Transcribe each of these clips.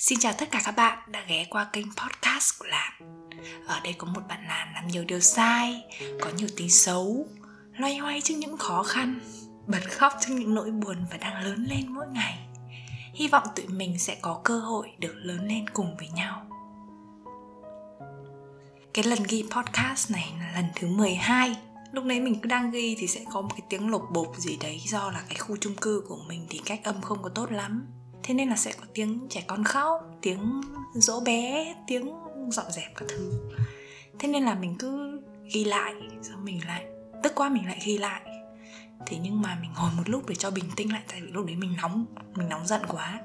Xin chào tất cả các bạn đã ghé qua kênh podcast của Lan Ở đây có một bạn Lan làm nhiều điều sai, Có nhiều tính xấu, Loay hoay trước những khó khăn, Bật khóc trước những nỗi buồn và đang lớn lên mỗi ngày. Hy vọng tụi mình sẽ có cơ hội được lớn lên cùng với nhau. Cái lần ghi podcast này là lần thứ 12 Lúc nãy mình cứ đang ghi thì sẽ có một cái tiếng lột bột gì đấy Do là cái khu chung cư của mình thì cách âm không có tốt lắm thế nên là sẽ có tiếng trẻ con khóc, tiếng dỗ bé, tiếng dọn dẹp các thứ. Thế nên là mình cứ ghi lại, xong mình lại, tức quá mình lại ghi lại. Thế nhưng mà mình ngồi một lúc để cho bình tĩnh lại, tại vì lúc đấy mình nóng mình nóng giận quá.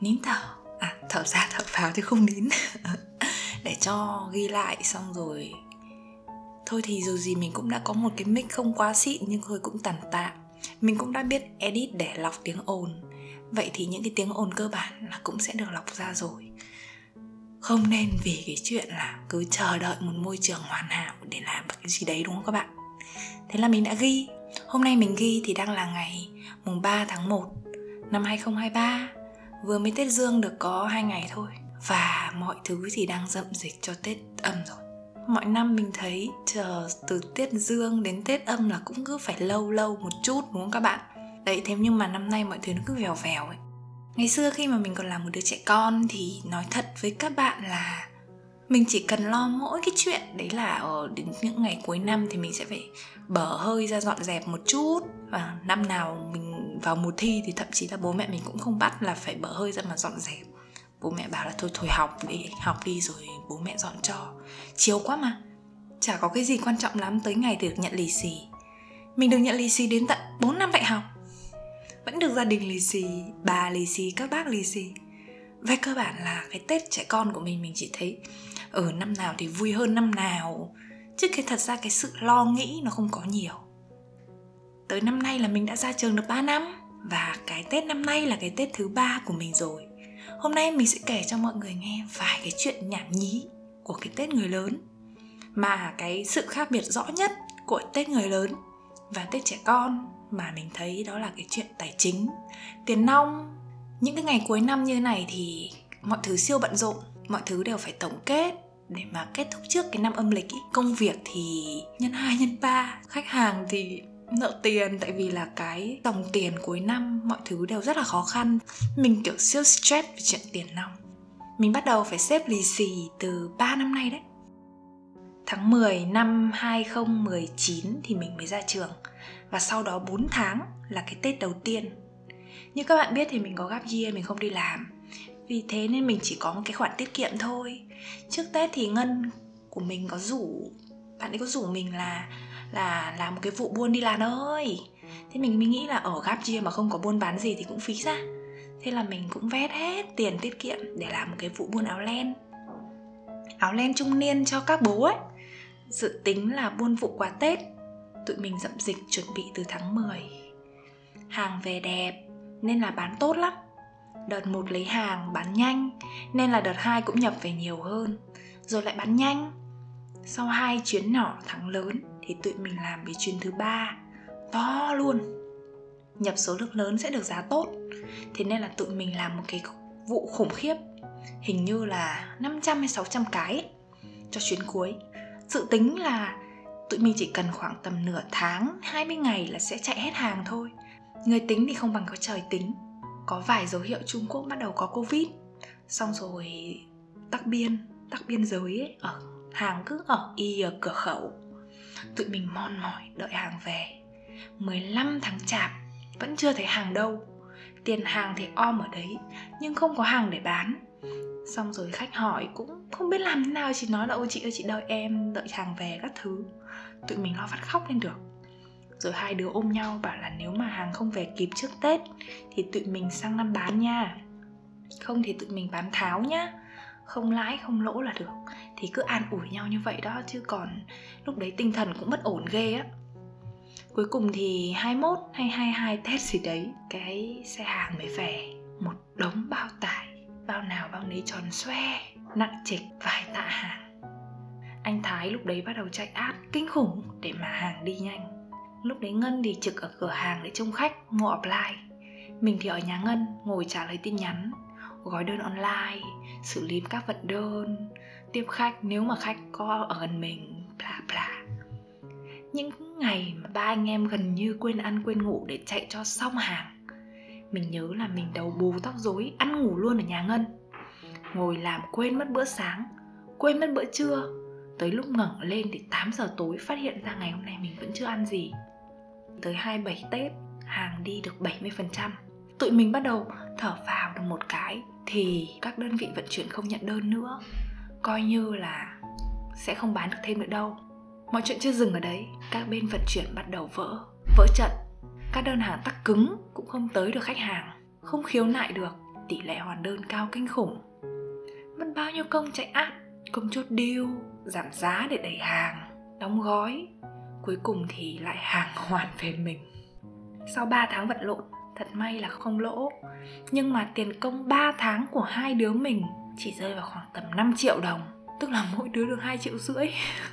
Nín thở. À thở ra, thở vào chứ không nín. Để cho ghi lại xong rồi. Thôi thì dù gì mình cũng đã có một cái mic không quá xịn, nhưng hơi cũng tàn tạ. Mình cũng đã biết edit để lọc tiếng ồn vậy thì những cái tiếng ồn cơ bản là cũng sẽ được lọc ra rồi. Không nên vì cái chuyện là cứ chờ đợi một môi trường hoàn hảo để làm cái gì đấy, đúng không các bạn? Thế là mình đã ghi. Hôm nay mình ghi thì đang là ngày mùng 3 tháng 1 năm 2023 vừa mới Tết Dương được có hai ngày thôi và mọi thứ thì đang dậm dịch cho Tết âm rồi. Mọi năm mình thấy chờ từ Tết Dương đến Tết âm là cũng cứ phải lâu lâu một chút, đúng không các bạn? Đấy, thế nhưng mà năm nay mọi thứ nó cứ vèo vèo ấy. Ngày xưa khi mà mình còn là một đứa trẻ con thì nói thật với các bạn là mình chỉ cần lo mỗi cái chuyện đấy là ở đến những ngày cuối năm thì mình sẽ phải bở hơi ra dọn dẹp một chút. Và năm nào mình vào mùa thi thì thậm chí là bố mẹ mình cũng không bắt là phải bở hơi ra mà dọn dẹp. Bố mẹ bảo là thôi thôi học đi học đi rồi bố mẹ dọn cho. Chiếu quá mà, chả có cái gì quan trọng lắm, tới ngày được nhận lì xì. Mình được nhận lì xì đến tận 4 năm đại học vẫn được gia đình lì xì, bà lì xì, các bác lì xì. Về cơ bản là cái tết trẻ con của mình mình chỉ thấy ở năm nào thì vui hơn năm nào. Chứ cái thật ra cái sự lo nghĩ nó không có nhiều. Tới năm nay là mình đã ra trường được 3 năm và cái tết năm nay là cái tết thứ ba của mình rồi. Hôm nay mình sẽ kể cho mọi người nghe vài cái chuyện nhảm nhí của cái tết người lớn. Mà cái sự khác biệt rõ nhất của tết người lớn và tết trẻ con mà mình thấy đó là cái chuyện tài chính. Tiền nong, những cái ngày cuối năm như thế này thì mọi thứ siêu bận rộn, mọi thứ đều phải tổng kết. Để mà kết thúc trước cái năm âm lịch ý. công việc thì nhân 2 nhân 3 khách hàng thì nợ tiền, tại vì là cái dòng tiền cuối năm, mọi thứ đều rất là khó khăn. Mình, kiểu, siêu stress về chuyện tiền nong. Mình bắt đầu phải xếp lì xì từ 3 năm nay đấy tháng 10 năm 2019 thì mình mới ra trường và sau đó 4 tháng là cái Tết đầu tiên. Như các bạn biết thì mình có gap year, mình không đi làm. Vì thế nên mình chỉ có một cái khoản tiết kiệm thôi. Trước Tết thì Ngân của mình có rủ, bạn ấy có rủ mình là là làm một cái vụ buôn đi làm ơi. Thế mình mới nghĩ là ở gap year mà không có buôn bán gì thì cũng phí ra. Thế là mình cũng vét hết tiền tiết kiệm để làm một cái vụ buôn áo len. Áo len trung niên cho các bố ấy. Dự tính là buôn vụ quà Tết, tụi mình dậm dịch chuẩn bị từ tháng 10 Hàng về đẹp, nên là bán tốt lắm. Đợt một lấy hàng bán nhanh, Nên là đợt 2 cũng nhập về nhiều hơn. Rồi lại bán nhanh. Sau hai chuyến nhỏ thắng lớn Thì tụi mình làm về chuyến thứ ba, To luôn. Nhập số lượng lớn sẽ được giá tốt. Thế nên là tụi mình làm một cái vụ khủng khiếp. Hình như là 500 hay 600 cái Cho chuyến cuối. Dự tính là tụi mình chỉ cần khoảng tầm nửa tháng 20 ngày là sẽ chạy hết hàng thôi. Người tính thì không bằng có trời tính. Có vài dấu hiệu Trung Quốc bắt đầu có Covid. Xong rồi tắc biên tắc biên giới ấy, ở hàng cứ ở y ở cửa khẩu. Tụi mình mòn mỏi đợi hàng về. 15 tháng chạp vẫn chưa thấy hàng đâu. Tiền hàng thì om ở đấy nhưng không có hàng để bán xong rồi khách hỏi cũng không biết làm thế nào, chỉ nói là, ôi chị ơi, chị đợi em, đợi hàng về các thứ. Tụi mình lo phát khóc lên được. Rồi hai đứa ôm nhau bảo là nếu mà hàng không về kịp trước tết thì tụi mình sang năm bán nha. Không thì tụi mình bán tháo nhá. Không lãi, không lỗ là được. Thì cứ an ủi nhau như vậy đó, chứ còn lúc đấy tinh thần cũng bất ổn ghê á. Cuối cùng thì 21 hay 22 Tết gì đấy, cái xe hàng mới về, một đống bao tải bao nào bao nấy tròn xoe, nặng trịch, vài tạ hàng anh thái lúc đấy bắt đầu chạy át kinh khủng để mà hàng đi nhanh. Lúc đấy ngân thì trực ở cửa hàng để trông khách, mua offline mình thì ở nhà ngân, ngồi trả lời tin nhắn, gói đơn online, xử lý các vận đơn, tiếp khách nếu mà khách có ở gần mình, bla bla. Những ngày mà ba anh em gần như quên ăn quên ngủ để chạy cho xong hàng mình nhớ là mình đầu bù tóc rối, ăn ngủ luôn ở nhà ngân. Ngồi làm quên mất bữa sáng, quên mất bữa trưa. Tới lúc ngẩng lên thì 8 giờ tối phát hiện ra ngày hôm nay mình vẫn chưa ăn gì. Tới 27 Tết, hàng đi được 70% tụi mình bắt đầu thở phào được một cái thì các đơn vị vận chuyển không nhận đơn nữa. Coi như là sẽ không bán được thêm nữa đâu. Mọi chuyện chưa dừng ở đấy, các bên vận chuyển bắt đầu vỡ vỡ trận các đơn hàng tắc cứng cũng không tới được khách hàng, không khiếu nại được, tỷ lệ hoàn đơn cao kinh khủng. Mất bao nhiêu công chạy át công chốt deal, giảm giá để đẩy hàng, đóng gói, cuối cùng thì lại hàng hoàn về mình. Sau 3 tháng vận lộn, thật may là không lỗ. Nhưng mà tiền công 3 tháng của hai đứa mình chỉ rơi vào khoảng tầm 5 triệu đồng, tức là mỗi đứa được hai triệu rưỡi.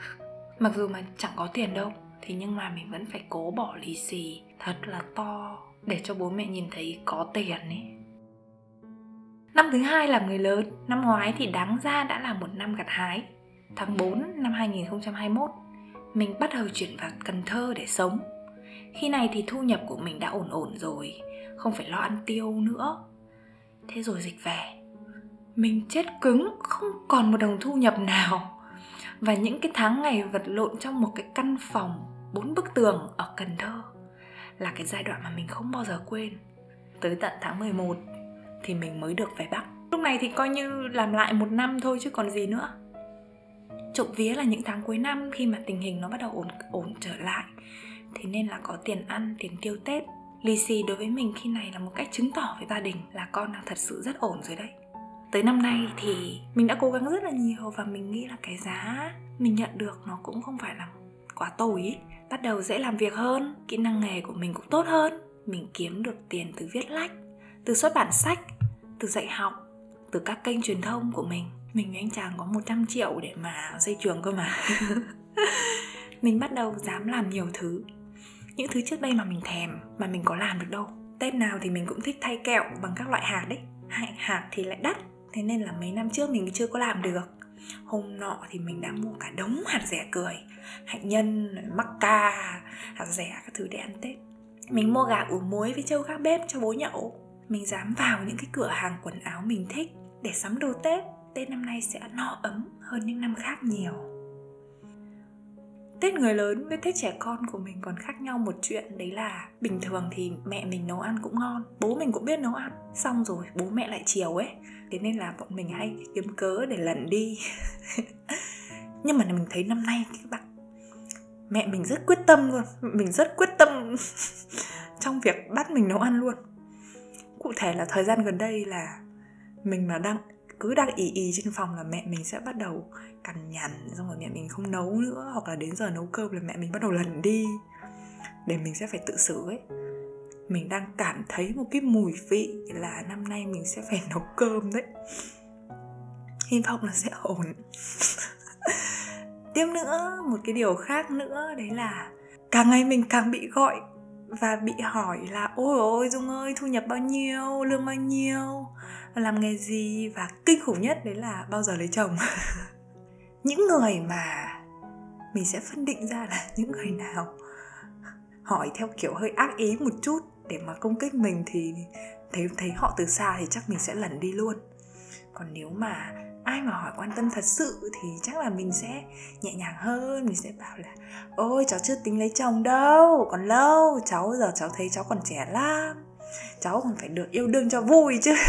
Mặc dù mà chẳng có tiền đâu thế nhưng mà mình vẫn phải cố bỏ lì xì thật là to để cho bố mẹ nhìn thấy có tiền ấy Năm thứ hai là người lớn, năm ngoái thì đáng ra đã là một năm gặt hái. Tháng 4 năm 2021, mình bắt đầu chuyển vào Cần Thơ để sống. Khi này thì thu nhập của mình đã ổn ổn rồi, không phải lo ăn tiêu nữa. Thế rồi dịch về, mình chết cứng, không còn một đồng thu nhập nào. Và những cái tháng ngày vật lộn trong một cái căn phòng bốn bức tường ở Cần Thơ là cái giai đoạn mà mình không bao giờ quên. Tới tận tháng 11 thì mình mới được về Bắc. Lúc này thì coi như làm lại một năm thôi chứ còn gì nữa. Trộm vía là những tháng cuối năm khi mà tình hình nó bắt đầu ổn ổn trở lại Thế nên là có tiền ăn, tiền tiêu Tết Lì xì đối với mình khi này là một cách chứng tỏ với gia đình là con đang thật sự rất ổn rồi đấy Tới năm nay thì mình đã cố gắng rất là nhiều và mình nghĩ là cái giá mình nhận được nó cũng không phải là quá tồi ý. Bắt đầu dễ làm việc hơn, kỹ năng nghề của mình cũng tốt hơn. Mình kiếm được tiền từ viết lách, từ xuất bản sách, từ dạy học, từ các kênh truyền thông của mình. Mình với anh chàng có 100 triệu để mà dây trường cơ mà. Mình bắt đầu dám làm nhiều thứ. Những thứ trước đây mà mình thèm mà mình có làm được đâu. Tết nào thì mình cũng thích thay kẹo bằng các loại hạt đấy. Hạt hạt thì lại đắt. Thế nên là mấy năm trước mình chưa có làm được hôm nọ thì mình đã mua cả đống hạt rẻ cười hạnh nhân mắc ca hạt rẻ các thứ để ăn tết. Mình mua gà ủ muối với trâu gác bếp cho bố nhậu. Mình dám vào những cái cửa hàng quần áo mình thích để sắm đồ tết. Tết năm nay sẽ no ấm hơn những năm khác nhiều. Tết người lớn với Tết trẻ con của mình còn khác nhau một chuyện, Đấy là bình thường thì mẹ mình nấu ăn cũng ngon, Bố mình cũng biết nấu ăn. Xong rồi bố mẹ lại chiều ấy. Thế nên là bọn mình hay kiếm cớ để lẩn đi. Nhưng mà mình thấy năm nay các bạn, Mẹ mình rất quyết tâm luôn Mình rất quyết tâm Trong việc bắt mình nấu ăn luôn. Cụ thể là thời gian gần đây là Mình mà đang, cứ đang ì ì trên phòng là mẹ mình sẽ bắt đầu cằn nhằn, xong rồi mẹ mình không nấu nữa, hoặc là đến giờ nấu cơm là mẹ mình bắt đầu lần đi. Để mình sẽ phải tự xử ấy mình đang cảm thấy một cái mùi vị là năm nay mình sẽ phải nấu cơm đấy. Hy vọng là sẽ ổn. Tiếp nữa, một cái điều khác nữa, đấy là càng ngày mình càng bị gọi và bị hỏi là, ôi ôi, dung ơi, thu nhập bao nhiêu, lương bao nhiêu, làm nghề gì? Và kinh khủng nhất đấy là bao giờ lấy chồng. Những người mà mình sẽ phân định ra là những người nào? Hỏi theo kiểu hơi ác ý một chút để mà công kích mình thì thấy thấy họ từ xa thì chắc mình sẽ lẩn đi luôn. Còn nếu mà ai mà hỏi quan tâm thật sự thì chắc là mình sẽ nhẹ nhàng hơn, mình sẽ bảo là, ôi, cháu chưa tính lấy chồng đâu, còn lâu, cháu giờ cháu thấy cháu còn trẻ lắm, cháu còn phải được yêu đương cho vui chứ.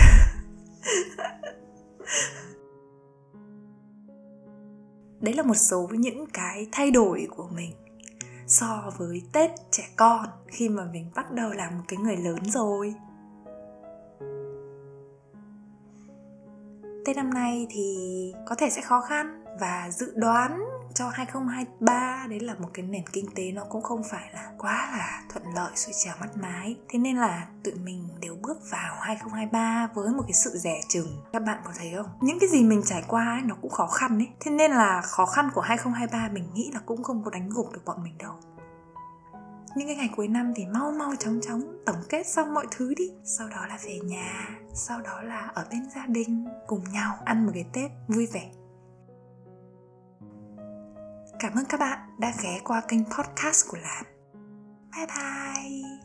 Đấy là một số những cái thay đổi của mình so với tết trẻ con khi mà mình bắt đầu làm một cái người lớn rồi. Tết năm nay thì có thể sẽ khó khăn và dự đoán cho 2023 đấy là một cái nền kinh tế nó cũng không phải là quá là thuận lợi sôi trào mắt mái. Thế nên là tụi mình đều bước vào 2023 với một cái sự rẻ chừng. Các bạn có thấy không? Những cái gì mình trải qua ấy, nó cũng khó khăn ấy. Thế nên là khó khăn của 2023 mình nghĩ là cũng không có đánh gục được bọn mình đâu. Những cái ngày cuối năm thì mau mau chóng chóng tổng kết xong mọi thứ đi. Sau đó là về nhà sau đó là ở bên gia đình cùng nhau ăn một cái tết vui vẻ. Cảm ơn các bạn đã ghé qua kênh podcast của Lam. Bye bye!